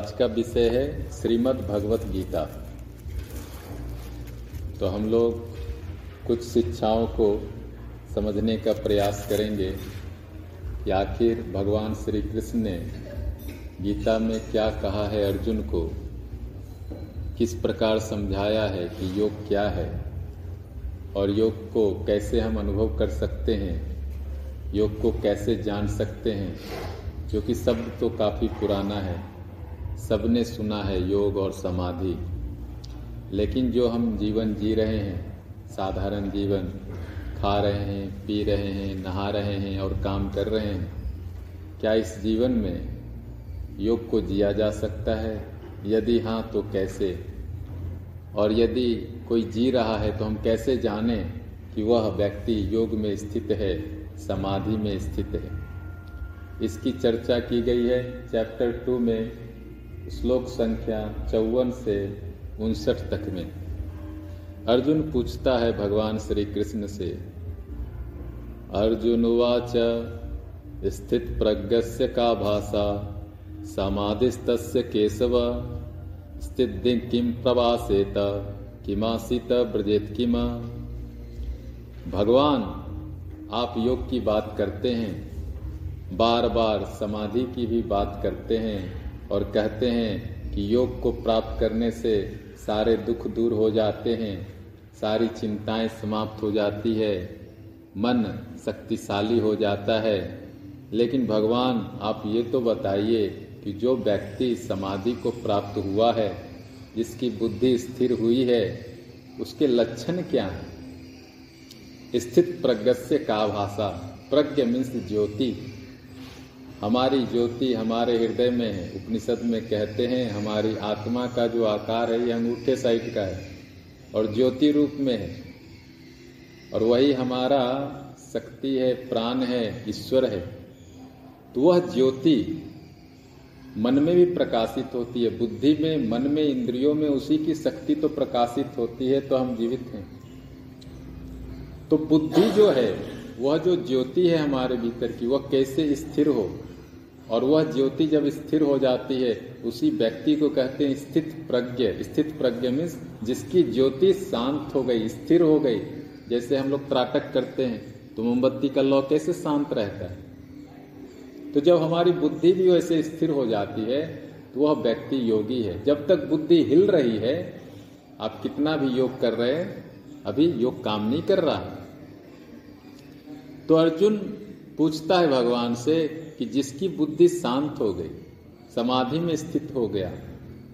आज का विषय है श्रीमद् भगवत गीता। तो हम लोग कुछ शिक्षाओं को समझने का प्रयास करेंगे कि आखिर भगवान श्री कृष्ण ने गीता में क्या कहा है अर्जुन को? किस प्रकार समझाया है कि योग क्या है? और योग को कैसे हम अनुभव कर सकते हैं? योग को कैसे जान सकते हैं? क्योंकि शब्द तो काफ़ी पुराना है। सबने सुना है योग और समाधि। लेकिन जो हम जीवन जी रहे हैं, साधारण जीवन, खा रहे हैं, पी रहे हैं, नहा रहे हैं और काम कर रहे हैं, क्या इस जीवन में योग को जिया जा सकता है? यदि हाँ तो कैसे? और यदि कोई जी रहा है तो हम कैसे जाने कि वह व्यक्ति योग में स्थित है, समाधि में स्थित है? इसकी चर्चा की गई है, चैप्टर टू में श्लोक संख्या चौवन से उनसठ तक में। अर्जुन पूछता है भगवान श्री कृष्ण से, अर्जुन वाच स्थित प्रज्ञस्य का भाषा समाधिस्त केशव स्थित किम प्रवासेत, किमासित ब्रजेत किम? भगवान, आप योग की बात करते हैं, बार बार समाधि की भी बात करते हैं। और कहते हैं कि योग को प्राप्त करने से सारे दुख दूर हो जाते हैं, सारी चिंताएँ समाप्त हो जाती है, मन शक्तिशाली हो जाता है। लेकिन भगवान, आप ये तो बताइए कि जो व्यक्ति समाधि को प्राप्त हुआ है, जिसकी बुद्धि स्थिर हुई है, उसके लक्षण क्या हैं? स्थित प्रज्ञ से का भाषा, प्रज्ञ मीन्स ज्योति। हमारी ज्योति हमारे हृदय में है। उपनिषद में कहते हैं, हमारी आत्मा का जो आकार है, ये अंगूठे साइड का है और ज्योति रूप में है। और वही हमारा शक्ति है, प्राण है, ईश्वर है। तो वह ज्योति मन में भी प्रकाशित होती है। बुद्धि में, मन में, इंद्रियों में उसी की शक्ति तो प्रकाशित होती है तो हम जीवित हैं। तो बुद्धि जो है, वह जो ज्योति है हमारे भीतर की, वह कैसे स्थिर हो? और वह ज्योति जब स्थिर हो जाती है, उसी व्यक्ति को कहते हैं स्थित प्रज्ञ। स्थित प्रज्ञ मीन्स जिसकी ज्योति शांत हो गई, स्थिर हो गई। जैसे हम लोग त्राटक करते हैं तो मोमबत्ती का लौ कैसे शांत रहता है? तो जब हमारी बुद्धि भी वैसे स्थिर हो जाती है तो वह व्यक्ति योगी है। जब तक बुद्धि हिल रही है, आप कितना भी योग कर रहे हैं, अभी योग काम नहीं कर रहा। तो अर्जुन पूछता है भगवान से कि जिसकी बुद्धि शांत हो गई, समाधि में स्थित हो गया,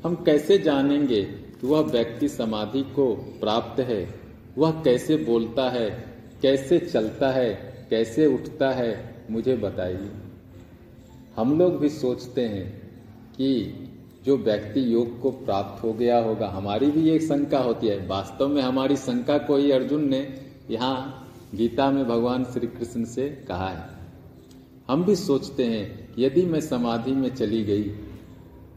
हम कैसे जानेंगे कि वह व्यक्ति समाधि को प्राप्त है? वह कैसे बोलता है? कैसे चलता है? कैसे उठता है? मुझे बताइए। हम लोग भी सोचते हैं कि जो व्यक्ति योग को प्राप्त हो गया होगा, हमारी भी एक शंका होती है। वास्तव में हमारी शंका को ही अर्जुन ने यहाँ गीता में भगवान श्री कृष्ण से कहा है। हम भी सोचते हैं, यदि मैं समाधि में चली गई,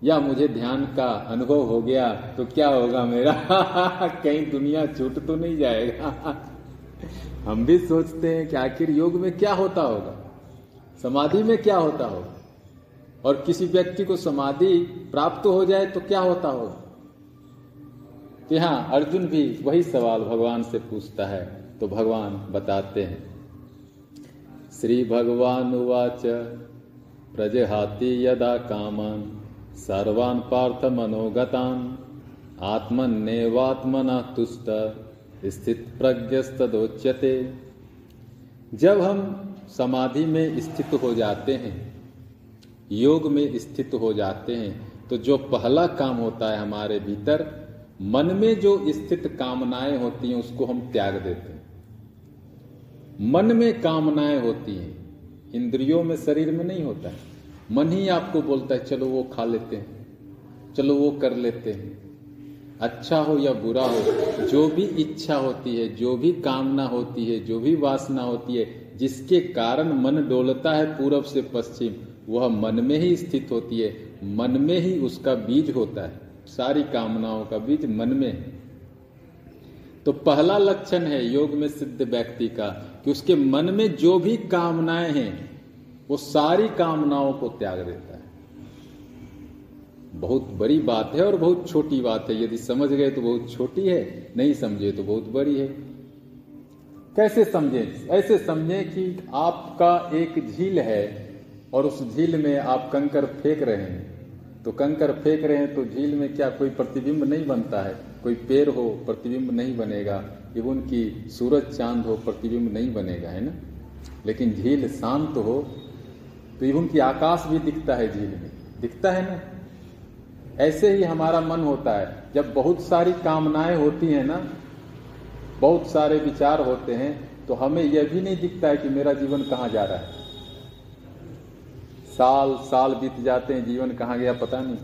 या मुझे ध्यान का अनुभव हो गया तो क्या होगा मेरा? कहीं दुनिया छूट तो नहीं जाएगा। हम भी सोचते हैं कि आखिर योग में क्या होता होगा? समाधि में क्या होता होगा? और किसी व्यक्ति को समाधि प्राप्त हो जाए तो क्या होता होगा? तो हाँ अर्जुन भी वही सवाल भगवान से पूछता है तो भगवान बताते हैं। श्री भगवान प्रजहाति यदा कामान, सर्वान् पार्थ मनोगतान। आत्मन्नेवात्मना तुष्ट स्थित प्रज्ञस्तोच्यते जब हम समाधि में स्थित हो जाते हैं, योग में स्थित हो जाते हैं तो जो पहला काम होता है हमारे भीतर, मन में जो स्थित कामनाएँ होती हैं, उसको हम त्याग देते हैं। मन में कामनाएँ होती हैं। इंद्रियों में शरीर में नहीं होता है। मन ही आपको बोलता है, चलो वो खा लेते हैं। चलो वो कर लेते हैं। अच्छा हो या बुरा हो, जो भी इच्छा होती है, जो भी कामना होती है, जो भी वासना होती है, जिसके कारण मन डोलता है पूरब से पश्चिम, वह मन में ही स्थित होती है। मन में ही उसका बीज होता है। सारी कामनाओं का बीज मन में है। तो पहला लक्षण है योग में सिद्ध व्यक्ति का कि उसके मन में जो भी कामनाएँ हैं, वो सारी कामनाओं को त्याग देता है। बहुत बड़ी बात है और बहुत छोटी बात है। यदि समझ गए तो बहुत छोटी है, नहीं समझे तो बहुत बड़ी है। कैसे समझे? ऐसे समझे कि आपका एक झील है और उस झील में आप कंकर फेंक रहे हैं। तो कंकर फेंक रहे हैं तो झील में क्या कोई प्रतिबिंब नहीं बनता है? कोई पेड़ हो, प्रतिबिंब नहीं बनेगा, इवन की सूरज चाँद हो, प्रतिबिंब नहीं बनेगा, है ना? लेकिन झील शांत हो तो इवन की आकाश भी दिखता है झील में। दिखता है ना? ऐसे ही हमारा मन होता है। जब बहुत सारी कामनाएँ होती हैं ना, बहुत सारे विचार होते हैं तो हमें यह भी नहीं दिखता है कि मेरा जीवन कहाँ जा रहा है। साल साल बीत जाते हैं, जीवन कहाँ गया पता नहीं।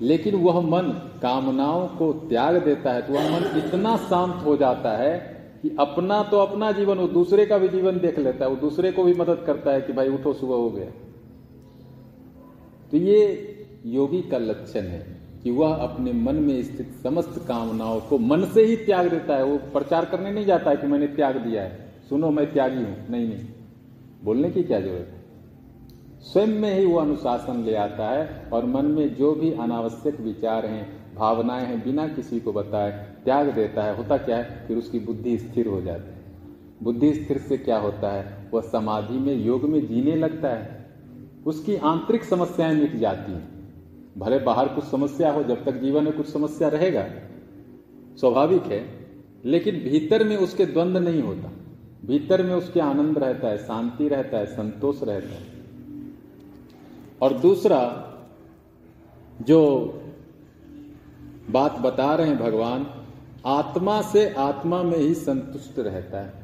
लेकिन वह मन कामनाओं को त्याग देता है तो वह मन इतना शांत हो जाता है कि अपना तो अपना जीवन, वो दूसरे का भी जीवन देख लेता है, वो दूसरे को भी मदद करता है कि भाई उठो, सुबह हो गया। तो ये योगी का लक्षण है कि वह अपने मन में स्थित समस्त कामनाओं को मन से ही त्याग देता है। वो प्रचार करने नहीं जाता है कि मैंने त्याग दिया है। सुनो, मैं त्यागी हूँ। नहीं नहीं। बोलने की क्या ज़रूरत है? स्वयं में ही वो अनुशासन ले आता है और मन में जो भी अनावश्यक विचार हैं, भावनाएँ हैं, बिना किसी को बताए त्याग देता है। होता क्या है? फिर उसकी बुद्धि स्थिर हो जाती है। बुद्धि स्थिर से क्या होता है? वह समाधि में, योग में जीने लगता है। उसकी आंतरिक समस्याएँ मिट जाती हैं। भले बाहर कुछ समस्या हो, जब तक जीवन में कुछ समस्या रहेगा। स्वाभाविक है, लेकिन भीतर में उसके द्वंद्व नहीं होता। भीतर में उसके आनंद रहता है, शांति रहता है, संतोष रहता है। और दूसरा, जो बात बता रहे हैं भगवान, आत्मा से आत्मा में ही संतुष्ट रहता है।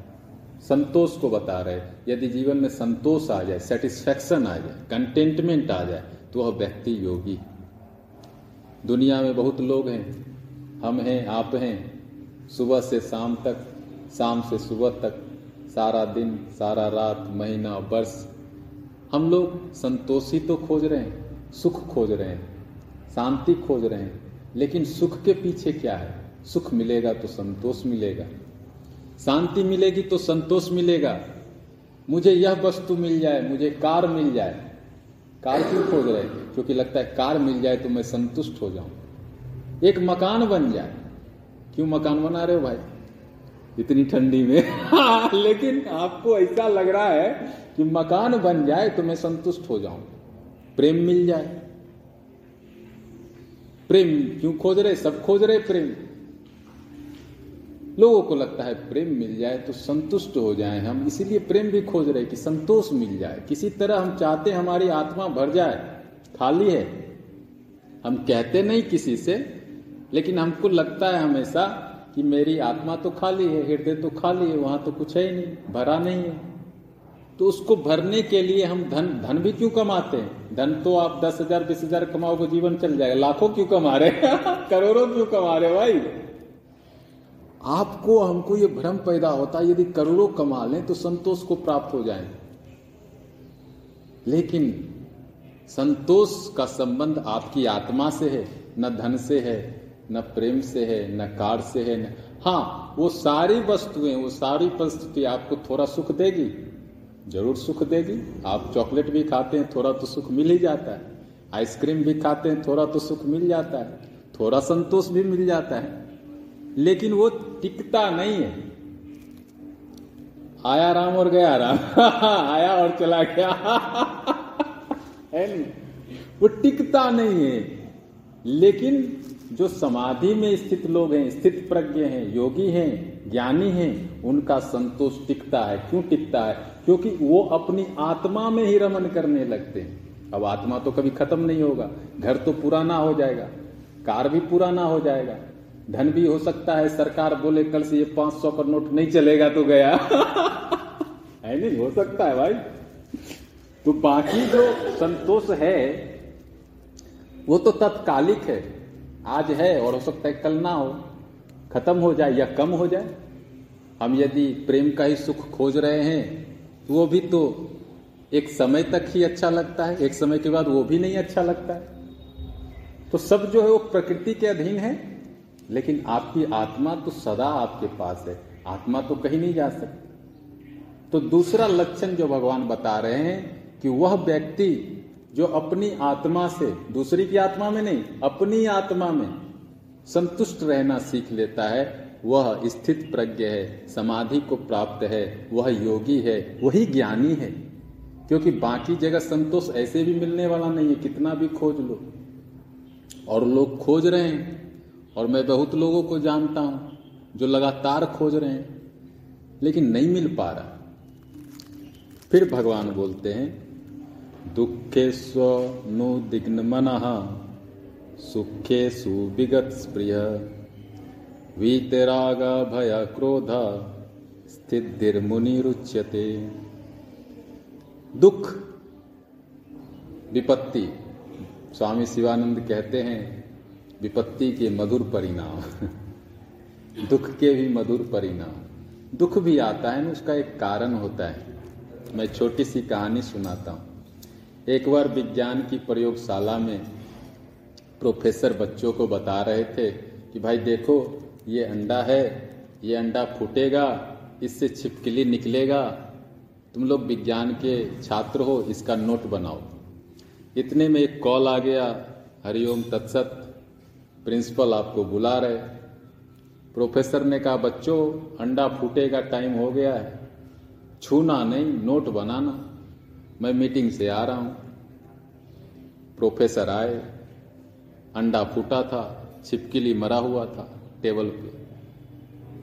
संतोष को बता रहे यदि जीवन में संतोष आ जाए सेटिस्फेक्शन आ जाए कंटेंटमेंट आ जाए तो वह व्यक्ति योगी दुनिया में बहुत लोग हैं। हम हैं, आप हैं। सुबह से शाम तक, शाम से सुबह तक, सारा दिन, सारा रात, महीना, वर्ष हम लोग संतोषी तो खोज रहे हैं, सुख खोज रहे हैं, शांति खोज रहे हैं, लेकिन सुख के पीछे क्या है? सुख मिलेगा तो संतोष मिलेगा। शांति मिलेगी तो संतोष मिलेगा। मुझे यह वस्तु मिल जाए, मुझे कार मिल जाए। कार क्यों खोज रहे क्योंकि लगता है कार मिल जाए तो मैं संतुष्ट हो जाऊँ। एक मकान बन जाए। क्यों मकान बना रहे हो भाई? इतनी ठंडी में। लेकिन आपको ऐसा लग रहा है कि मकान बन जाए तो मैं संतुष्ट हो जाऊँ। प्रेम मिल जाए। प्रेम क्यों खोज रहे? सब खोज रहे प्रेम। लोगों को लगता है प्रेम मिल जाए तो संतुष्ट हो जाए हम। इसीलिए प्रेम भी खोज रहे कि संतोष मिल जाए। किसी तरह हम चाहते हमारी आत्मा भर जाए। खाली है। हम कहते नहीं किसी से, लेकिन हमको लगता है हमेशा कि मेरी आत्मा तो खाली है, हृदय तो खाली है, वहाँ तो कुछ है ही नहीं, भरा नहीं है। तो उसको भरने के लिए हम धन धन भी क्यों कमाते हैं? धन तो आप दस हज़ार, बीस हज़ार कमाओगे, जीवन चल जाएगा। लाखों क्यों कमा रहे करोड़ों क्यों कमा रहे भाई? आपको, हमको ये भ्रम पैदा होता है, यदि करोड़ों कमा लें तो संतोष को प्राप्त हो जाए। लेकिन संतोष का संबंध आपकी आत्मा से है, न धन से है। न प्रेम से है, न कार से है, न हाँ वो सारी वस्तुएँ, वो सारी परिस्थिति आपको थोड़ा सुख देगी। ज़रूर सुख देगी। आप चॉकलेट भी खाते हैं, थोड़ा तो सुख मिल ही जाता है। आइसक्रीम भी खाते हैं, थोड़ा तो सुख मिल जाता है। थोड़ा संतोष भी मिल जाता है। लेकिन वो टिकता नहीं है। आया राम और गया राम। आया और चला गया। है नहीं। वो टिकता नहीं है। लेकिन जो समाधि में स्थित लोग हैं, स्थित प्रज्ञ हैं, योगी हैं, ज्ञानी हैं, उनका संतोष टिकता है। क्यों टिकता है? क्योंकि वो अपनी आत्मा में ही रमन करने लगते हैं। अब आत्मा तो कभी खत्म नहीं होगा। घर तो पुराना हो जाएगा। कार भी पुराना हो जाएगा। धन भी हो सकता है। सरकार बोले, कल से ये पाँच सौ का नोट नहीं चलेगा तो गया। है नहीं? हो सकता है भाई। तो बाकी जो संतोष है, वो तो तत्कालिक है। आज है और हो सकता है कल ना हो। खत्म हो जाए या कम हो जाए। हम यदि प्रेम का ही सुख खोज रहे हैं तो वो भी तो एक समय तक ही अच्छा लगता है। एक समय के बाद वो भी नहीं अच्छा लगता है। तो सब जो है वो प्रकृति के अधीन है, लेकिन आपकी आत्मा तो सदा आपके पास है। आत्मा तो कहीं नहीं जा सकती। तो दूसरा लक्षण जो भगवान बता रहे हैं कि वह व्यक्ति जो अपनी आत्मा से, दूसरी की आत्मा में नहीं, अपनी आत्मा में संतुष्ट रहना सीख लेता है, वह स्थित प्रज्ञ है, समाधि को प्राप्त है, वह योगी है, वही ज्ञानी है। क्योंकि बाकी जगह संतोष ऐसे भी मिलने वाला नहीं है, कितना भी खोज लो। और लोग खोज रहे हैं, और मैं बहुत लोगों को जानता हूँ, जो लगातार खोज रहे हैं, लेकिन नहीं मिल पा रहा। फिर भगवान बोलते हैं दुखे स्व नु दिग्न मन सुखे सुविगत स्प्रिय वीतराग भय क्रोध स्थिर मुनिरुच्यते दुख, विपत्ति। स्वामी शिवानंद कहते हैं, विपत्ति के मधुर परिणाम। दुख के भी मधुर परिणाम। दुख भी आता है ना, उसका एक कारण होता है। मैं छोटी सी कहानी सुनाता हूँ। एक बार विज्ञान की प्रयोगशाला में प्रोफेसर बच्चों को बता रहे थे कि भाई देखो, ये अंडा है, ये अंडा फूटेगा, इससे छिपकली निकलेगा। तुम लोग विज्ञान के छात्र हो, इसका नोट बनाओ। इतने में एक कॉल आ गया, हरिओम तत्सत, प्रिंसिपल आपको बुला रहे। प्रोफेसर ने कहा, बच्चों, अंडा फूटेगा, टाइम हो गया है। छूना नहीं, नोट बनाना। मैं मीटिंग से आ रहा हूँ। प्रोफेसर आए, अंडा फूटा था, छिपकली मरा हुआ था टेबल पे।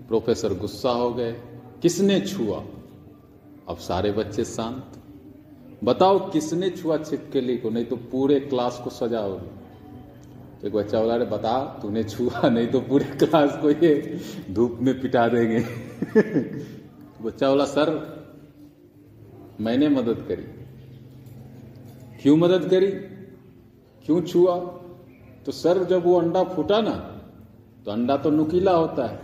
प्रोफेसर गुस्सा हो गए, किसने छुआ? अब सारे बच्चे शांत। बताओ किसने छुआ छिपकली को, नहीं तो पूरे क्लास को सजाओगे एक बच्चा बोला, अरे बता, तूने छुआ, नहीं तो पूरे क्लास को ये धूप में पिटा देंगे। बच्चा बोला, सर, मैंने मदद करी। क्यों मदद करी? क्यों छुआ? तो सर, जब वो अंडा फूटा ना तो अंडा तो नुकीला होता है।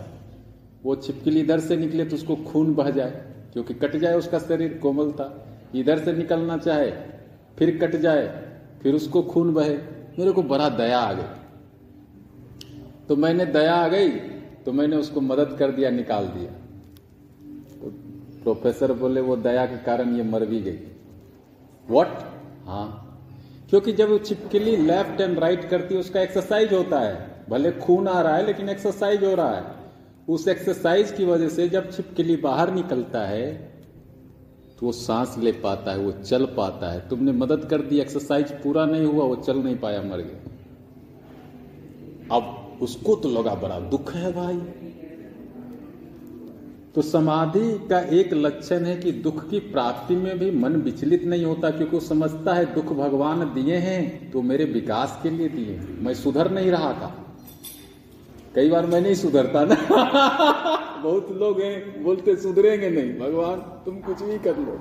वो छिपकली इधर से निकले तो उसको खून बह जाए, क्योंकि कट जाए उसका शरीर कोमल था इधर से निकलना चाहे, फिर कट जाए, फिर उसको खून बहे। मेरे को बड़ा दया आ गई। तो मैंने दया आ गई तो मैंने उसको मदद कर दिया, निकाल दिया। तो प्रोफेसर बोले, वो दया के कारण ये मर भी गई। वॉट हाँ। क्योंकि जब छिपकली लेफ़्ट एंड राइट करती है, उसका एक्सरसाइज होता है। भले खून आ रहा है, लेकिन एक्सरसाइज हो रहा है। उस एक्सरसाइज की वजह से जब छिपकली बाहर निकलता है तो वो सांस ले पाता है, वो चल पाता है। तुमने मदद कर दी एक्सरसाइज पूरा नहीं हुआ, वो चल नहीं पाया, मर गया। अब उसको तो लगा बड़ा दुख है भाई। तो समाधि का एक लक्षण है कि दुख की प्राप्ति में भी मन विचलित नहीं होता, क्योंकि वो समझता है, दुख भगवान दिए हैं तो मेरे विकास के लिए दिए मैं सुधर नहीं रहा था। कई बार मैं नहीं सुधरता ना। बहुत लोग हैं, बोलते, सुधरेंगे नहीं। भगवान, तुम कुछ भी कर लो।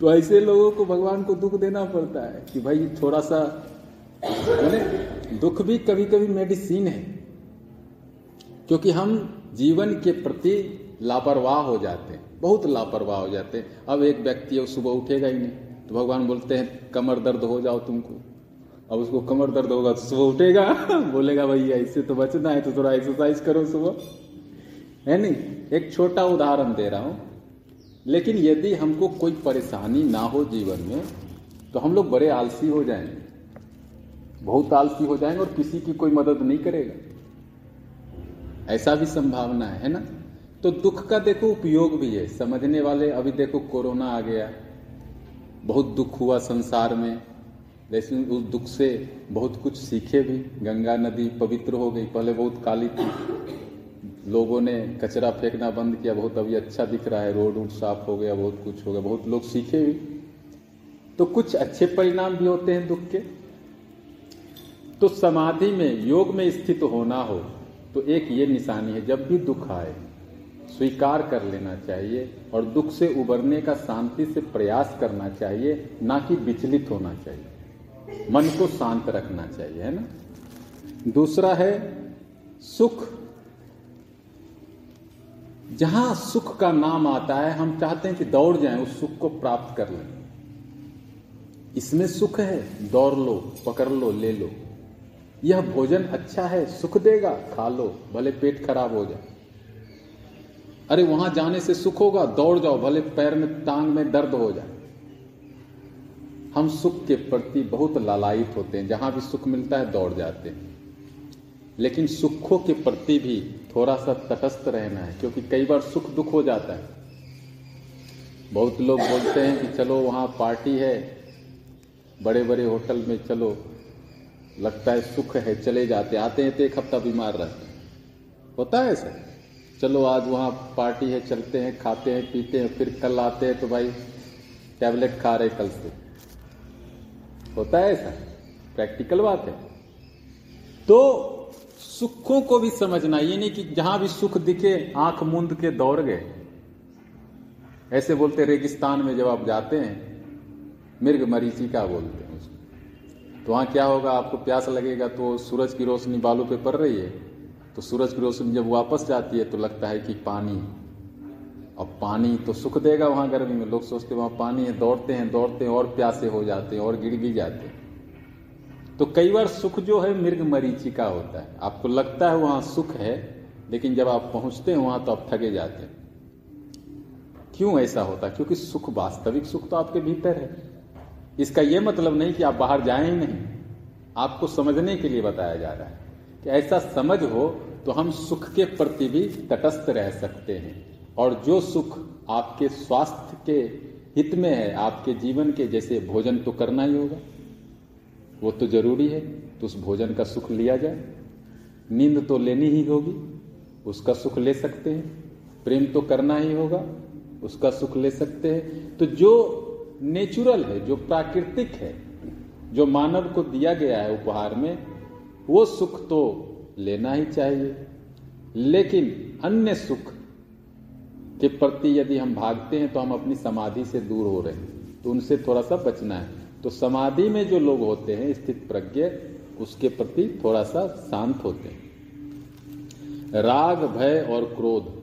तो ऐसे लोगों को भगवान को दुख देना पड़ता है कि भाई थोड़ा सा दुख भी कभी कभी मेडिसिन है, क्योंकि हम जीवन के प्रति लापरवाह हो जाते हैं। बहुत लापरवाह हो जाते हैं। अब एक व्यक्ति है सुबह उठेगा ही नहीं। तो भगवान बोलते हैं, कमर दर्द हो जाओ तुमको। अब उसको कमर दर्द होगा तो सुबह उठेगा। बोलेगा, भैया, इससे तो बचना है तो थोड़ा एक्सरसाइज करो सुबह। है नहीं? एक छोटा उदाहरण दे रहा हूँ। लेकिन यदि हमको कोई परेशानी ना हो जीवन में तो हम लोग बड़े आलसी हो जाएँगे। बहुत आलसी हो जाएँगे और किसी की कोई मदद नहीं करेगा। ऐसा भी संभावना है है ना? तो दुख का देखो उपयोग भी है। समझने वाले, अभी देखो कोरोना आ गया। बहुत दुख हुआ संसार में। लेकिन उस दुख से बहुत कुछ सीखे भी। गंगा नदी पवित्र हो गई। पहले बहुत काली थी। लोगों ने कचरा फेंकना बंद किया। बहुत अभी अच्छा दिख रहा है। रोड वोड साफ़ हो गया, बहुत कुछ हो गया। बहुत लोग सीखे भी। तो कुछ अच्छे परिणाम भी होते हैं दुख के। तो समाधि में, योग में स्थित होना हो। तो एक ये निशानी है, जब भी दुख आए, स्वीकार कर लेना चाहिए और दुख से उबरने का शांति से प्रयास करना चाहिए, ना कि विचलित होना चाहिए। मन को शांत रखना चाहिए, है ना? दूसरा है सुख। जहाँ सुख का नाम आता है, हम चाहते हैं कि दौड़ जाएँ, उस सुख को प्राप्त कर लें। इसमें सुख है, दौड़ लो, पकड़ लो, ले लो। यह भोजन अच्छा है, सुख देगा, खा लो, भले पेट खराब हो जाए। अरे वहाँ जाने से सुख होगा, दौड़ जाओ, भले पैर में टांग में दर्द हो जाए। हम सुख के प्रति बहुत लालायित होते हैं, जहाँ भी सुख मिलता है दौड़ जाते हैं। लेकिन सुखों के प्रति भी थोड़ा सा तटस्थ रहना है, क्योंकि कई बार सुख दुख हो जाता है। बहुत लोग बोलते हैं कि चलो वहाँ पार्टी है बड़े बड़े होटल में चलो लगता है सुख है, चले जाते, आते हैं तो एक हफ़्ता बीमार रहते हैं। होता है ऐसा? चलो, आज वहाँ पार्टी है, चलते हैं, खाते हैं, पीते हैं, फिर कल आते हैं तो भाई टैबलेट खा रहे कल से। होता है ऐसा? प्रैक्टिकल बात है। तो सुखों को भी समझना, ये नहीं कि जहाँ भी सुख दिखे, आँख मूंद के दौड़ गए। ऐसे बोलते रेगिस्तान में जब आप जाते हैं, मृग मरीची का बोलते तो वहाँ क्या होगा? आपको प्यास लगेगा तो सूरज की रोशनी बालू पे पड़ रही है। तो सूरज की रोशनी जब वापस जाती है तो लगता है कि पानी और पानी तो सुख देगा वहाँ गर्मी में। लोग सोचते वहाँ पानी है, दौड़ते हैं दौड़ते हैं और प्यासे हो जाते हैं और गिर भी जाते हैं। तो कई बार सुख जो है मृग मरीची का होता है। आपको लगता है वहाँ सुख है, लेकिन जब आप पहुँचते हैं वहाँ तो आप थके जाते हैं। क्यों ऐसा होता? है क्योंकि सुख, वास्तविक सुख तो आपके भीतर है। इसका यह मतलब नहीं कि आप बाहर जाए ही नहीं। आपको समझने के लिए बताया जा रहा है कि ऐसा समझ हो तो हम सुख के प्रति भी तटस्थ रह सकते हैं। और जो सुख आपके स्वास्थ्य के हित में है, आपके जीवन के, जैसे भोजन तो करना ही होगा, वो तो ज़रूरी है तो उस भोजन का सुख लिया जाए। नींद तो लेनी ही होगी, उसका सुख ले सकते हैं। प्रेम तो करना ही होगा, उसका सुख ले सकते हैं। तो जो नेचुरल है, जो प्राकृतिक है, जो मानव को दिया गया है उपहार में, वो सुख तो लेना ही चाहिए। लेकिन अन्य सुख के प्रति यदि हम भागते हैं तो हम अपनी समाधि से दूर हो रहे हैं तो उनसे थोड़ा सा बचना है। तो समाधि में जो लोग होते हैं, स्थित प्रज्ञ, उसके प्रति थोड़ा सा शांत होते हैं। राग, भय और क्रोध।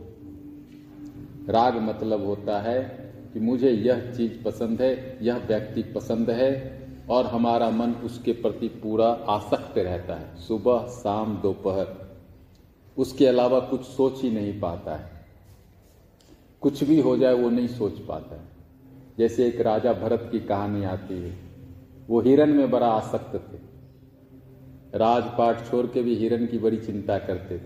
राग मतलब होता है कि मुझे यह चीज़ पसंद है, यह व्यक्ति पसंद है और हमारा मन उसके प्रति पूरा आसक्त रहता है। सुबह, शाम, दोपहर। उसके अलावा कुछ सोच ही नहीं पाता है। कुछ भी हो जाए वो नहीं सोच पाता है। जैसे एक राजा भरत की कहानी आती है, वो हिरण में बड़ा आसक्त थे। राजपाट छोड़ के भी हिरण की बड़ी चिंता करते थे।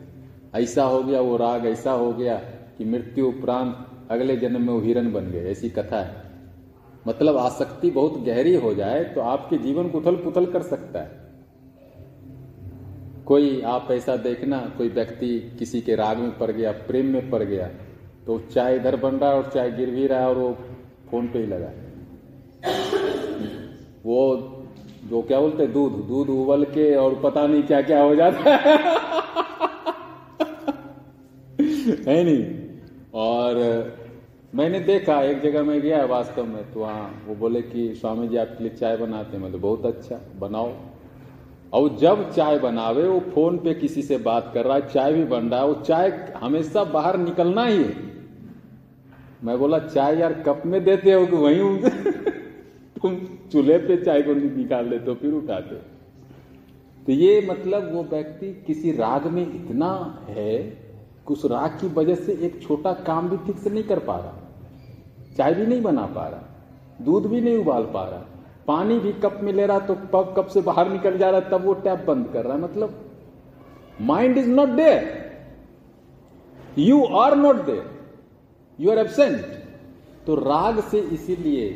ऐसा हो गया, वो राग ऐसा हो गया कि मृत्यु उपरांत अगले जन्म में वो हिरन बन गए, ऐसी कथा है। मतलब आसक्ति बहुत गहरी हो जाए तो आपके जीवन को उथल पुथल कर सकता है। कोई आप ऐसा देखना, कोई व्यक्ति किसी के राग में पड़ गया, प्रेम में पड़ गया तो चाय इधर बन रहा है और चाय गिर भी रहा है और वो फ़ोन पे ही लगा वो जो क्या बोलते दूध दूध उबल के और पता नहीं क्या क्या हो जाता है। है नहीं? और मैंने देखा, एक जगह में गया वास्तव में तो वहाँ वो बोले कि स्वामी जी आपके लिए चाय बनाते हैं। मतलब बहुत अच्छा बनाओ। और जब चाय बनावे, वो फ़ोन पे किसी से बात कर रहा है, चाय भी बन रहा है, वो चाय हमेशा बाहर निकलना ही है। मैं बोला, चाय यार, कप में देते हो कि वहीं तुम चूल्हे पे चाय को निकाल लेते हो, फिर उठाते तो ये मतलब वो व्यक्ति किसी राग में इतना है उस राग की वजह से एक छोटा काम भी ठीक से नहीं कर पा रहा। चाय भी नहीं बना पा रहा, दूध भी नहीं उबाल पा रहा, पानी भी कप में ले रहा तो पब कप से बाहर निकल जा रहा, तब वो टैप बंद कर रहा मतलब mind is not there you are not there you are absent तो राग से इसीलिए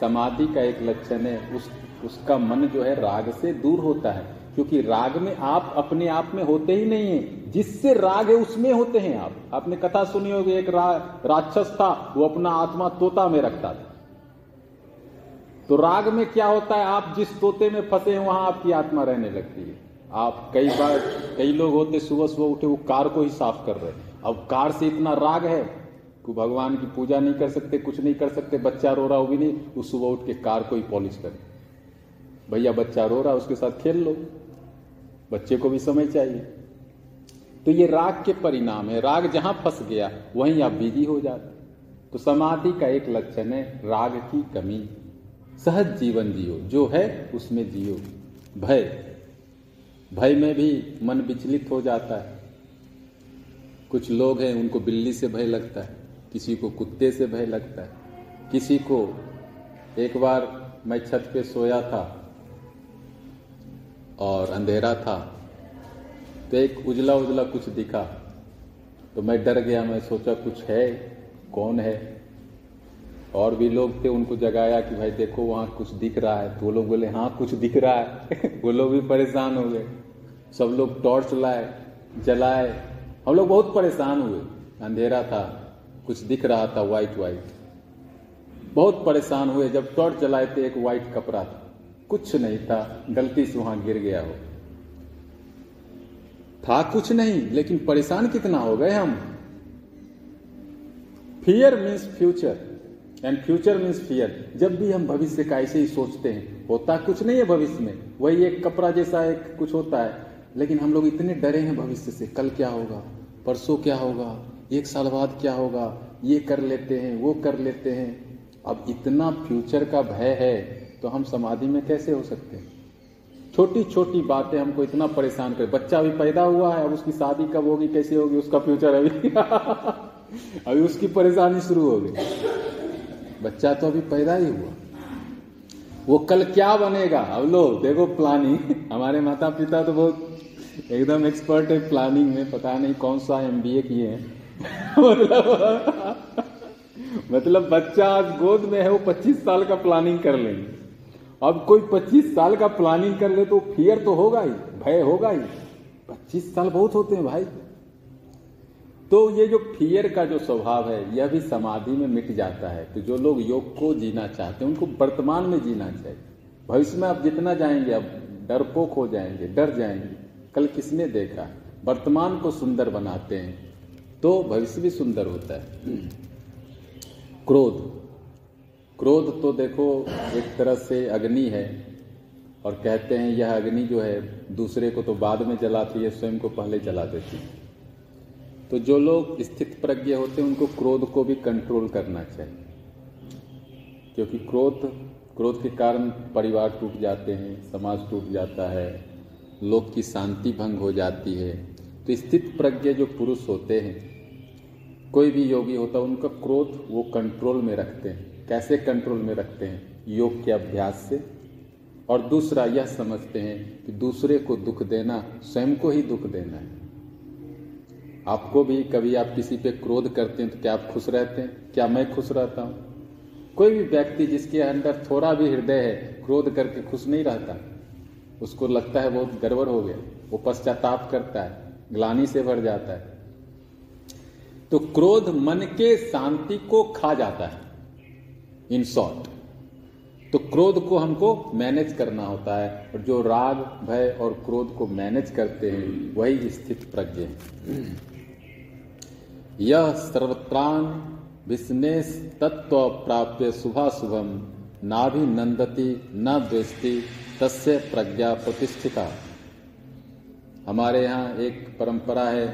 समाधि का एक लक्षण है, उस, उसका मन जो है राग से दूर होता है। क्योंकि राग में आप अपने आप में होते ही नहीं है। जिससे राग है उसमें होते हैं आप। आपने कथा सुनी होगी एक रा, राक्षस था वो अपना आत्मा तोता में रखता था। तो राग में क्या होता है आप जिस तोते में फंसे हैं वहाँ आपकी आत्मा रहने लगती है। आप कई बार कई लोग होते सुबह सुबह उठे वो कार को ही साफ़ कर रहे अब कार से इतना राग है कि भगवान की पूजा नहीं कर सकते कुछ नहीं कर सकते बच्चा रो रहा हो भी नहीं वो सुबह उठ के कार को ही पॉलिश करे। भैया बच्चा रो रहा उसके साथ खेल लो। बच्चे को भी समय चाहिए। तो ये राग के परिणाम है। राग जहाँ फंस गया, वहीं आप बिज़ी हो जाते तो समाधि का एक लक्षण है, राग की कमी। सहज जीवन जियो। जो है, उसमें जियो। भय। भय में भी मन विचलित हो जाता है। कुछ लोग हैं, उनको बिल्ली से भय लगता है, किसी को कुत्ते से भय लगता है। किसी को, एक बार मैं छत पे सोया था और अंधेरा था। तो एक उजला उजला कुछ दिखा। तो मैं डर गया, मैं सोचा कुछ है, कौन है? और भी लोग थे, उनको जगाया कि भाई देखो वहाँ कुछ दिख रहा है। तो वो लोग बोले हाँ कुछ दिख रहा है। वो लोग भी परेशान हो गए। सब लोग टॉर्च लाए, जलाए। हम लोग बहुत परेशान हुए। अंधेरा था, कुछ दिख रहा था व्हाइट व्हाइट बहुत परेशान हुए। जब टॉर्च जलाए थे, एक व्हाइट कपड़ा था। कुछ नहीं था, गलती से वहाँ गिर गया हो। था कुछ नहीं, लेकिन परेशान कितना हो गए हम। Fear means future and future means fear जब भी हम भविष्य का ऐसे ही सोचते हैं, होता कुछ नहीं है भविष्य में। वही एक कपड़ा जैसा एक कुछ होता है, लेकिन हम लोग इतने डरे हैं भविष्य से। कल क्या होगा? परसों क्या होगा? एक साल बाद क्या होगा? ये कर लेते हैं, वो कर लेते हैं। अब इतना फ्यूचर का भय है तो हम समाधि में कैसे हो सकते हैं? छोटी छोटी बातें हमको इतना परेशान कर, बच्चा अभी पैदा हुआ है, अब उसकी शादी कब होगी, कैसे होगी, उसका फ्यूचर अभी? अभी उसकी परेशानी शुरू हो गई। बच्चा तो अभी पैदा ही हुआ। वो कल क्या बनेगा? अब लो, देखो प्लानिंग हमारे माता पिता तो बहुत एकदम एक्सपर्ट है प्लानिंग में, पता नहीं कौन सा एमबीए किए हैं। मतलब मतलब बच्चा आज गोद में है, वो 25 साल का प्लानिंग कर लेंगे। अब कोई 25 साल का प्लानिंग कर ले तो फियर तो होगा ही, भय होगा ही। 25 साल बहुत होते हैं भाई। तो ये जो फियर का जो स्वभाव है, यह भी समाधि में मिट जाता है। तो जो लोग योग को जीना चाहते हैं, उनको वर्तमान में जीना चाहिए। भविष्य में आप जितना जाएँगे अब डरपोक हो जाएँगे, डर जाएँगे। कल किसने देखा? वर्तमान को सुंदर बनाते हैं तो भविष्य भी सुंदर होता है। क्रोध। क्रोध तो देखो एक तरह से अग्नि है और कहते हैं यह अग्नि जो है दूसरे को तो बाद में जलाती है, स्वयं को पहले जला देती है। तो जो लोग स्थित प्रज्ञ होते हैं, उनको क्रोध को भी कंट्रोल करना चाहिए। क्योंकि क्रोध क्रोध के कारण परिवार टूट जाते हैं, समाज टूट जाता है लोग की शांति भंग हो जाती है। तो स्थित प्रज्ञ जो पुरुष होते हैं, कोई भी योगी होता है, उनका क्रोध वो कंट्रोल में रखते हैं। कैसे कंट्रोल में रखते हैं? योग के अभ्यास से। और दूसरा यह समझते हैं कि दूसरे को दुख देना, स्वयं को ही दुख देना है। आपको भी कभी आप किसी पे क्रोध करते हैं तो क्या आप खुश रहते हैं? क्या मैं खुश रहता हूँ? कोई भी व्यक्ति जिसके अंदर थोड़ा भी हृदय है, क्रोध करके खुश नहीं रहता, उसको लगता है बहुत गड़बड़ हो गया, वो पश्चाताप करता है, ग्लानी से भर जाता है। तो क्रोध मन के शांति को खा जाता है। इन शॉर्ट तो क्रोध को हमको मैनेज करना होता है, और जो राग, भय और क्रोध को मैनेज करते हैं, वही स्थित प्रज्ञ है। यह सर्वत्रान विस्नेश तत्व प्राप्य शुभा शुभम नाभि नंदती, न द्वेष्टि, तस्य प्रज्ञा प्रतिष्ठिता। हमारे यहाँ एक परंपरा है,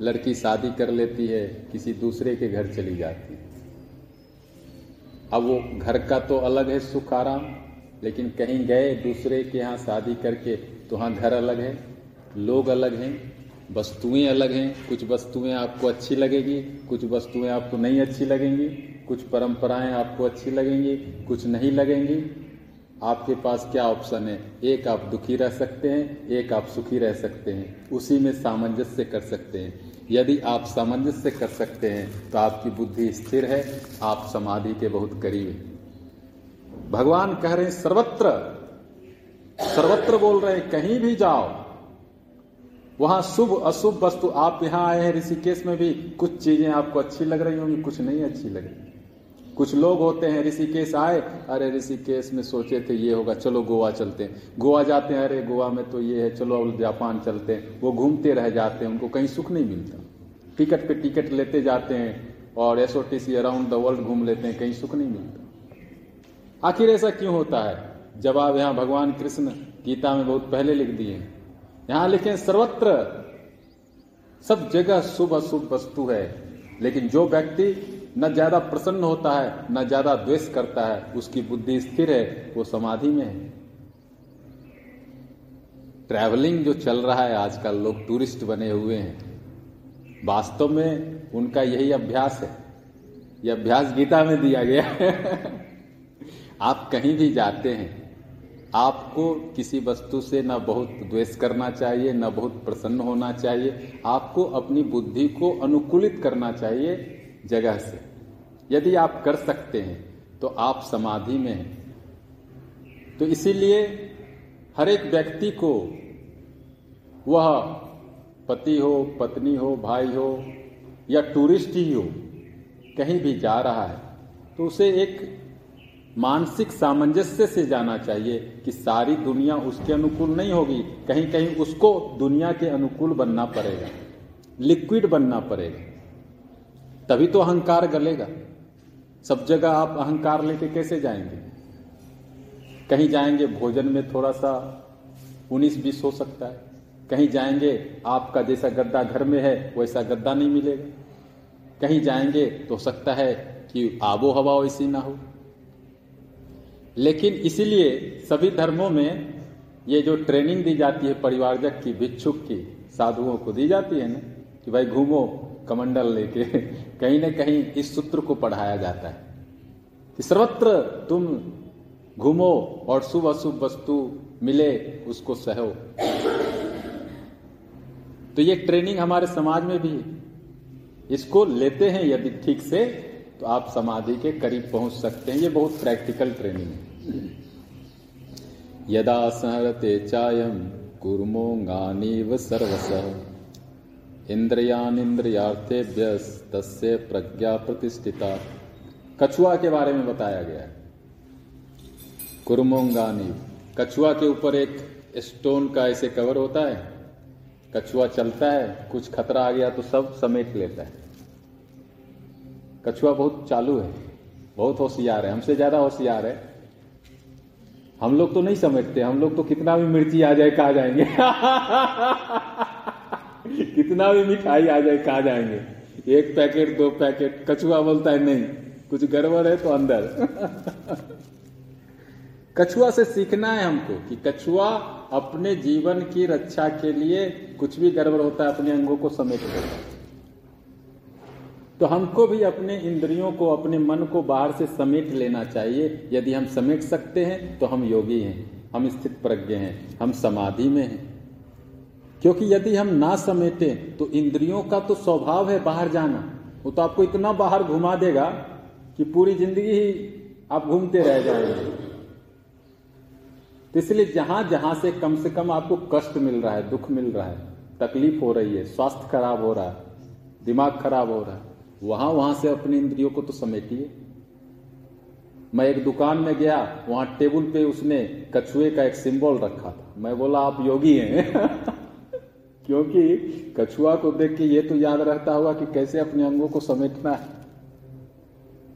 लड़की शादी कर लेती है, किसी दूसरे के घर चली जाती है। अब वो घर का तो अलग है, सुख आराम। लेकिन कहीं गए दूसरे के यहाँ शादी करके तो वहाँ घर अलग है, लोग अलग हैं, वस्तुएँ अलग हैं। कुछ वस्तुएँ आपको अच्छी लगेगी, कुछ वस्तुएँ आपको नहीं अच्छी लगेंगी, कुछ परंपराएँ आपको अच्छी लगेंगी, कुछ नहीं लगेंगी। आपके पास क्या ऑप्शन है? एक आप दुखी रह सकते हैं, एक आप सुखी रह सकते हैं। उसी में सामंजस्य कर सकते हैं। यदि आप सामंजस्य कर सकते हैं तो आपकी बुद्धि स्थिर है, आप समाधि के बहुत करीब हैं। भगवान कह रहे हैं, सर्वत्र सर्वत्र बोल रहे हैं, कहीं भी जाओ। वहाँ शुभ, अशुभ वस्तु, आप यहाँ आए हैं ऋषिकेश में भी, कुछ चीज़ें आपको अच्छी लग रही होंगी, कुछ नहीं अच्छी लग रही। कुछ लोग होते हैं, ऋषिकेश आए, अरे ऋषिकेश में सोचे थे ये होगा, चलो गोवा चलते हैं। गोवा जाते हैं, अरे गोवा में तो ये है, चलो अब जापान चलते हैं। वो घूमते रह जाते हैं, उनको कहीं सुख नहीं मिलता। टिकट पे टिकट लेते जाते हैं और एस अराउंड द वर्ल्ड घूम लेते हैं, कहीं सुख नहीं मिलता। आखिर ऐसा क्यों होता है? जवाब यहाँ भगवान कृष्ण गीता में बहुत पहले लिख दिए हैं। यहाँ लिखे सर्वत्र सब जगह शुभ अशुभ वस्तु है, लेकिन जो व्यक्ति न ज़्यादा प्रसन्न होता है, न ज़्यादा द्वेष करता है, उसकी बुद्धि स्थिर है, वो समाधि में है। ट्रैवलिंग जो चल रहा है, आजकल लोग टूरिस्ट बने हुए हैं। वास्तव में उनका यही अभ्यास है। यह अभ्यास गीता में दिया गया है। आप कहीं भी जाते हैं, आपको किसी वस्तु से न बहुत द्वेष करना चाहिए, न बहुत प्रसन्न होना चाहिए, आपको अपनी बुद्धि को अनुकूलित करना चाहिए जगह से। यदि आप कर सकते हैं तो आप समाधि में हैं। तो इसीलिए हर एक व्यक्ति को वह पति हो, पत्नी हो, भाई हो, या टूरिस्ट ही हो, कहीं भी जा रहा है तो उसे एक मानसिक सामंजस्य से जाना चाहिए कि सारी दुनिया उसके अनुकूल नहीं होगी। कहीं कहीं उसको दुनिया के अनुकूल बनना पड़ेगा, लिक्विड बनना पड़ेगा। तभी तो अहंकार गलेगा। सब जगह आप अहंकार लेके कैसे जाएँगे? कहीं जाएँगे भोजन में थोड़ा सा उन्नीस बीस हो सकता है। कहीं जाएँगे, आपका जैसा गद्दा घर में है, वैसा गद्दा नहीं मिलेगा। कहीं जाएँगे तो सकता है कि आबो हवा वैसी ना हो। लेकिन इसीलिए सभी धर्मों में ये जो ट्रेनिंग दी जाती है परिवारजक की, भिक्षुक की, साधुओं को दी जाती है ना, कि भाई घूमो, कमंडल लेके कहीं ना कहीं इस सूत्र को पढ़ाया जाता है कि सर्वत्र तुम घूमो और शुभ अशुभ वस्तु मिले, उसको सहो। तो ये ट्रेनिंग हमारे समाज में भी इसको लेते हैं यदि ठीक से तो आप समाधि के करीब पहुँच सकते हैं। ये बहुत प्रैक्टिकल ट्रेनिंग है। यदा सहरते चायम कुर्मोंगानीव सर्वस। इंद्रियान इंद्रियार्थेभ्य तस्य प्रज्ञा प्रतिष्ठिता कछुआ के बारे में बताया गया है। कुर्मोंगानी। कछुआ के ऊपर एक स्टोन का ऐसे कवर होता है। कछुआ चलता है, कुछ खतरा आ गया तो सब समेट लेता है। कछुआ बहुत चालू है, बहुत होशियार है, हमसे ज़्यादा होशियार है। हम लोग तो नहीं समेटते, हम लोग तो कितना भी मिर्ची आ जाए कहा जाएँगे। कितना भी मिठाई आ जाए कहा जाएँगे। एक पैकेट, दो पैकेट, कछुआ बोलता है, नहीं, कुछ गड़बड़ है तो अंदर। कछुआ से सीखना है हमको कि कछुआ अपने जीवन की रक्षा के लिए कुछ भी गड़बड़ होता है, अपने अंगों को समेट लेता है। तो हमको भी अपने इंद्रियों को, अपने मन को बाहर से समेट लेना चाहिए। यदि हम समेट सकते हैं तो हम योगी हैं, हम स्थित प्रज्ञ हैं, हम समाधि में हैं। क्योंकि यदि हम ना समेटे तो इंद्रियों का तो स्वभाव है बाहर जाना। वो तो आपको इतना बाहर घुमा देगा कि पूरी ज़िंदगी ही आप घूमते रह जाएँगे। तो इसलिए जहाँ जहाँ से कम से कम आपको कष्ट मिल रहा है, दुख मिल रहा है, तकलीफ़ हो रही है, स्वास्थ्य खराब हो रहा है, दिमाग खराब हो रहा है, वहाँ वहाँ से अपने इंद्रियों को तो समेटिए। मैं एक दुकान में गया, वहाँ टेबल पे उसने कछुए का एक सिंबल रखा था। मैं बोला, आप योगी हैं। क्योंकि कछुआ को देख के ये तो याद रहता होगा कि कैसे अपने अंगों को समेटना है।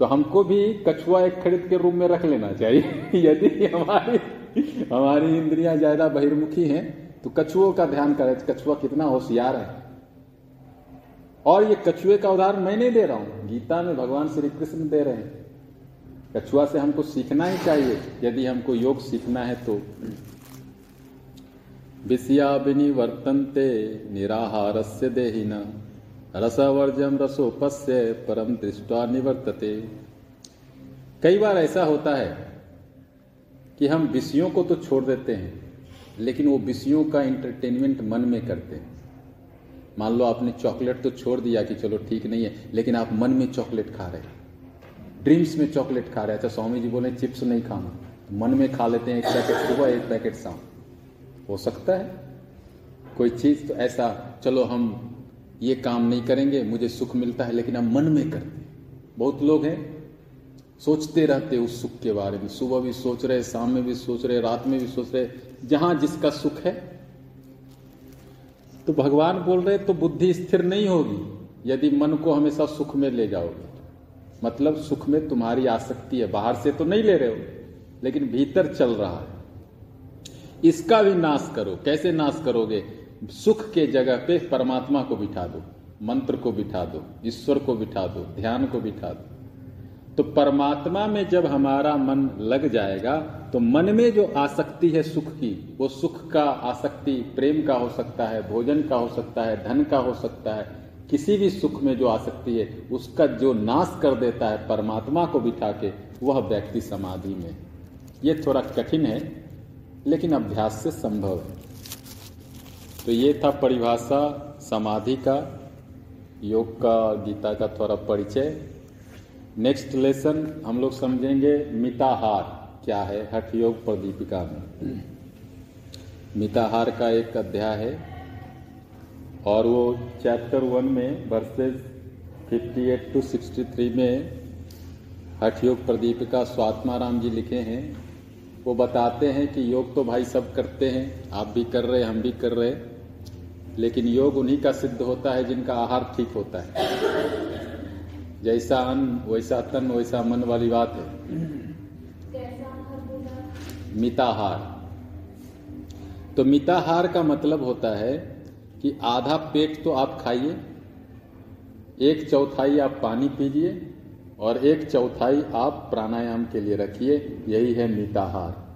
तो हमको भी कछुआ एक खरीद के रूम में रख लेना चाहिए। यदि हमारी हमारी इंद्रियाँ ज़्यादा बहिर्मुखी हैं तो कछुओं का ध्यान करें कछुआ कितना होशियार है। और ये कछुए का उदाहरण मैं नहीं दे रहा हूँ, गीता में भगवान श्री कृष्ण दे रहे हैं। कछुआ से हमको सीखना ही चाहिए। यदि हमको योग सीखना है तो विषया विनिवर्तनते निराहार से देहिन। रसवर्जम रसोपस्य परम दृष्टा निवर्तते। कई बार ऐसा होता है कि हम विषयों को तो छोड़ देते हैं, लेकिन वो विषयों का इंटरटेनमेंट मन में करते हैं। मान लो आपने चॉकलेट तो छोड़ दिया कि चलो ठीक नहीं है, लेकिन आप मन में चॉकलेट खा रहे हैं। ड्रीम्स में चॉकलेट खा रहे हैं। अच्छा स्वामी जी बोले, चिप्स नहीं खाऊँगा। तो मन में खा लेते हैं, एक पैकेट सुबह, एक पैकेट शाम। हो सकता है। कोई चीज़ तो ऐसा, चलो हम ये काम नहीं करेंगे, मुझे सुख मिलता है, लेकिन हम मन में करते बहुत लोग हैं, सोचते रहते उस सुख के बारे में। सुबह भी सोच रहे, शाम में भी सोच रहे, रात में भी सोच रहे, जहाँ जिसका सुख है। तो भगवान बोल रहे तो बुद्धि स्थिर नहीं होगी। यदि मन को हमेशा सुख में ले जाओगे मतलब सुख में तुम्हारी आसक्ति है, बाहर से तो नहीं ले रहे हो, लेकिन भीतर चल रहा है। इसका भी नाश करो। कैसे नाश करोगे? सुख के जगह पे परमात्मा को बिठा दो, मंत्र को बिठा दो, ईश्वर को बिठा दो, ध्यान को बिठा दो। तो परमात्मा में जब हमारा मन लग जाएगा तो मन में जो आसक्ति है सुख की, वो सुख का आसक्ति, प्रेम का हो सकता है, भोजन का हो सकता है, धन का हो सकता है, किसी भी सुख में जो आसक्ति है, उसका जो नाश कर देता है परमात्मा को बिठा के, वह व्यक्ति समाधि में। ये थोड़ा कठिन है लेकिन अभ्यास से संभव है। तो ये था परिभाषा, समाधि का, योग का और गीता का थोड़ा परिचय। नेक्स्ट लेसन हम लोग समझेंगे मिताहार, क्या है हठ योग प्रदीपिका में। मिताहार का एक अध्याय है और वो चैप्टर वन में वर्सेस 58 टू 63 में हठ योग प्रदीपिका स्वात्माराम जी लिखे हैं। वो बताते हैं कि योग तो भाई सब करते हैं, आप भी कर रहे, हम भी कर रहे। लेकिन योग उन्हीं का सिद्ध होता है जिनका आहार ठीक होता है। जैसा अन्न, वैसा तन, वैसा मन वाली बात है। मिताहार। तो मिताहार का मतलब होता है कि आधा पेट तो आप खाइए, एक चौथाई आप पानी पीजिए और एक चौथाई आप प्राणायाम के लिए रखिए, यही है मिताहार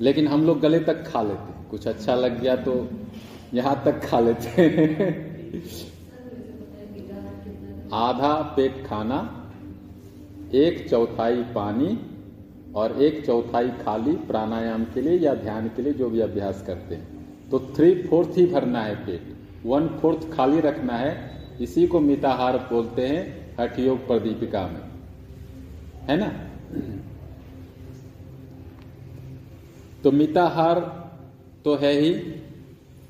लेकिन हम लोग गले तक खा लेते हैं। कुछ अच्छा लग गया तो यहाँ तक खा लेते हैं। आधा पेट खाना, एक चौथाई पानी और एक चौथाई खाली प्राणायाम के लिए या ध्यान के लिए जो भी अभ्यास करते हैं। तो थ्री फोर्थ ही भरना है पेट। वन फोर्थ खाली रखना है। इसी को मिताहार बोलते हैं। हठयोग प्रदीपिका में। है ना? तो मिताहार तो है ही,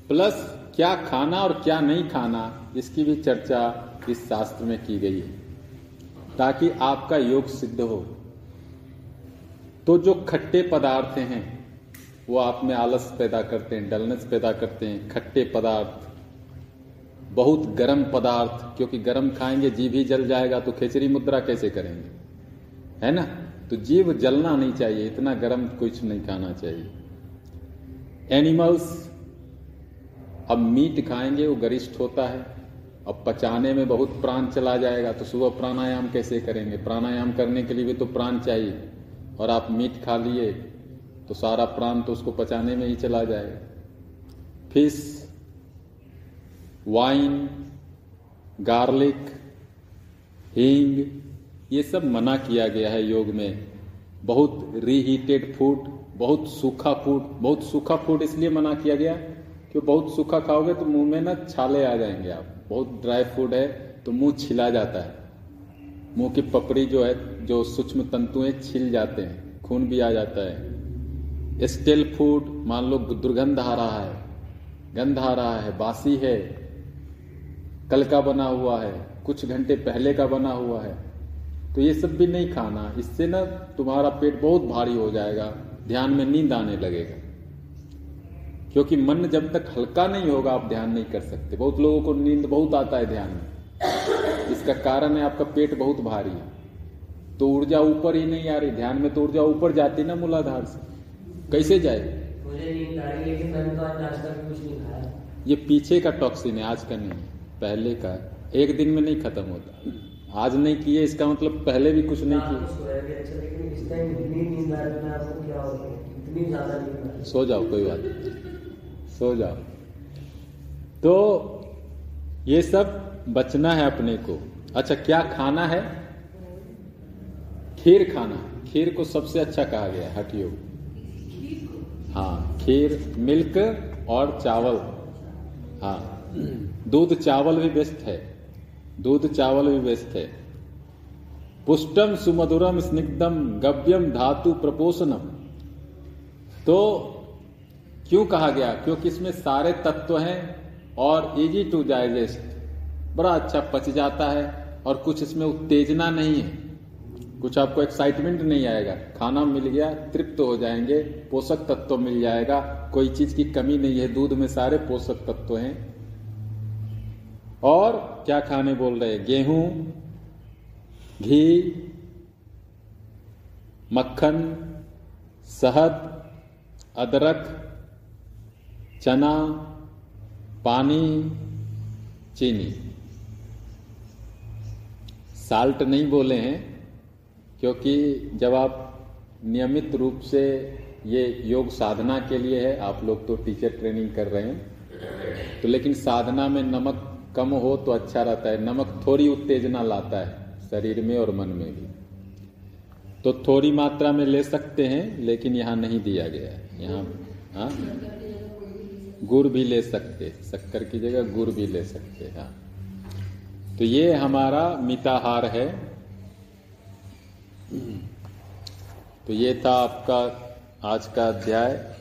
प्लस क्या खाना और क्या नहीं खाना, इसकी भी चर्चा इस शास्त्र में की गई है, ताकि आपका योग सिद्ध हो। तो जो खट्टे पदार्थ हैं, वो आप में आलस पैदा करते हैं, डलनेस पैदा करते हैं, खट्टे पदार्थ बहुत गर्म पदार्थ, क्योंकि गर्म खाएँगे, जीव ही जल जाएगा तो खेचरी मुद्रा कैसे करेंगे? है ना? तो जीव जलना नहीं चाहिए, इतना गर्म कुछ नहीं खाना चाहिए। एनिमल्स अब मीट खाएँगे, वो गरिष्ठ होता है। अब पचाने में बहुत प्राण चला जाएगा तो सुबह प्राणायाम कैसे करेंगे? प्राणायाम करने के लिए भी तो प्राण चाहिए। और आप मीट खा लिए तो सारा प्राण तो उसको पचाने में ही चला जाएगा। फ़िश वाइन गार्लिक हींग ये सब मना किया गया है योग में। बहुत रीहीटेड फ़ूड बहुत सूखा फ़ूड बहुत सूखा फ़ूड इसलिए मना किया गया कि बहुत सूखा खाओगे तो मुँह में ना छाले आ जाएँगे आप। बहुत ड्राई फ़ूड है तो मुँह छिला जाता है। मुँह की पपड़ी जो है, जो सूक्ष्म तंतु है छिल जाते हैं, खून भी आ जाता है। स्टेल फ़ूड मान लो दुर्गंध आ रहा है, गंध आ रहा है, बासी है कल का बना हुआ है कुछ घंटे पहले का बना हुआ है। तो ये सब भी नहीं खाना इससे ना तुम्हारा पेट बहुत भारी हो जाएगा ध्यान में नींद आने लगेगा। क्योंकि मन जब तक हल्का नहीं होगा आप ध्यान नहीं कर सकते। बहुत लोगों को नींद बहुत आता है ध्यान में। इसका कारण है आपका पेट बहुत भारी है। तो ऊर्जा ऊपर ही नहीं आ रही ध्यान में तो ऊर्जा ऊपर जाती ना मूलाधार से। कैसे जाए? तो ये पीछे का टॉक्सिन है आज का नहीं है। पहले का एक दिन में नहीं खत्म होता। आज नहीं किए, इसका मतलब पहले भी कुछ नहीं किए। सो जाओ, कोई बात नहीं। सो जाओ। तो ये सब बचना है अपने को। अच्छा क्या खाना है? खीर खाना। खीर को सबसे अच्छा कहा गया है, हटियो। हाँ खीर, मिल्क और चावल। हाँ। दूध चावल भी व्यस्त है। दूध चावल भी व्यस्त है। पुष्टम सुमधुरम स्निग्धम गव्यम धातु प्रपोषणम। तो क्यों कहा गया? क्योंकि इसमें सारे तत्व हैं और इजी टू डाइजेस्ट बड़ा अच्छा पच जाता है और कुछ इसमें उत्तेजना नहीं है। कुछ आपको एक्साइटमेंट नहीं आएगा। खाना मिल गया, तृप्त हो जाएँगे, पोषक तत्व मिल जाएगा। कोई चीज़ की कमी नहीं है। दूध में सारे पोषक तत्व हैं। और क्या खाने बोल रहे गेहूँ, घी, मक्खन, शहद, अदरक, चना, पानी, चीनी। साल्ट नहीं बोले हैं, क्योंकि जब आप नियमित रूप से ये योग साधना के लिए है, आप लोग तो टीचर ट्रेनिंग कर रहे हैं। तो लेकिन साधना में नमक कम हो तो अच्छा रहता है। नमक थोड़ी उत्तेजना लाता है, शरीर में और मन में भी। तो थोड़ी मात्रा में ले सकते हैं, लेकिन यहाँ नहीं दिया गया है। यहाँ हाँ? गुड़ भी ले सकते, शक्कर की जगह गुड़ भी ले सकते हाँ। तो ये हमारा मिताहार है। तो ये था आपका आज का अध्याय।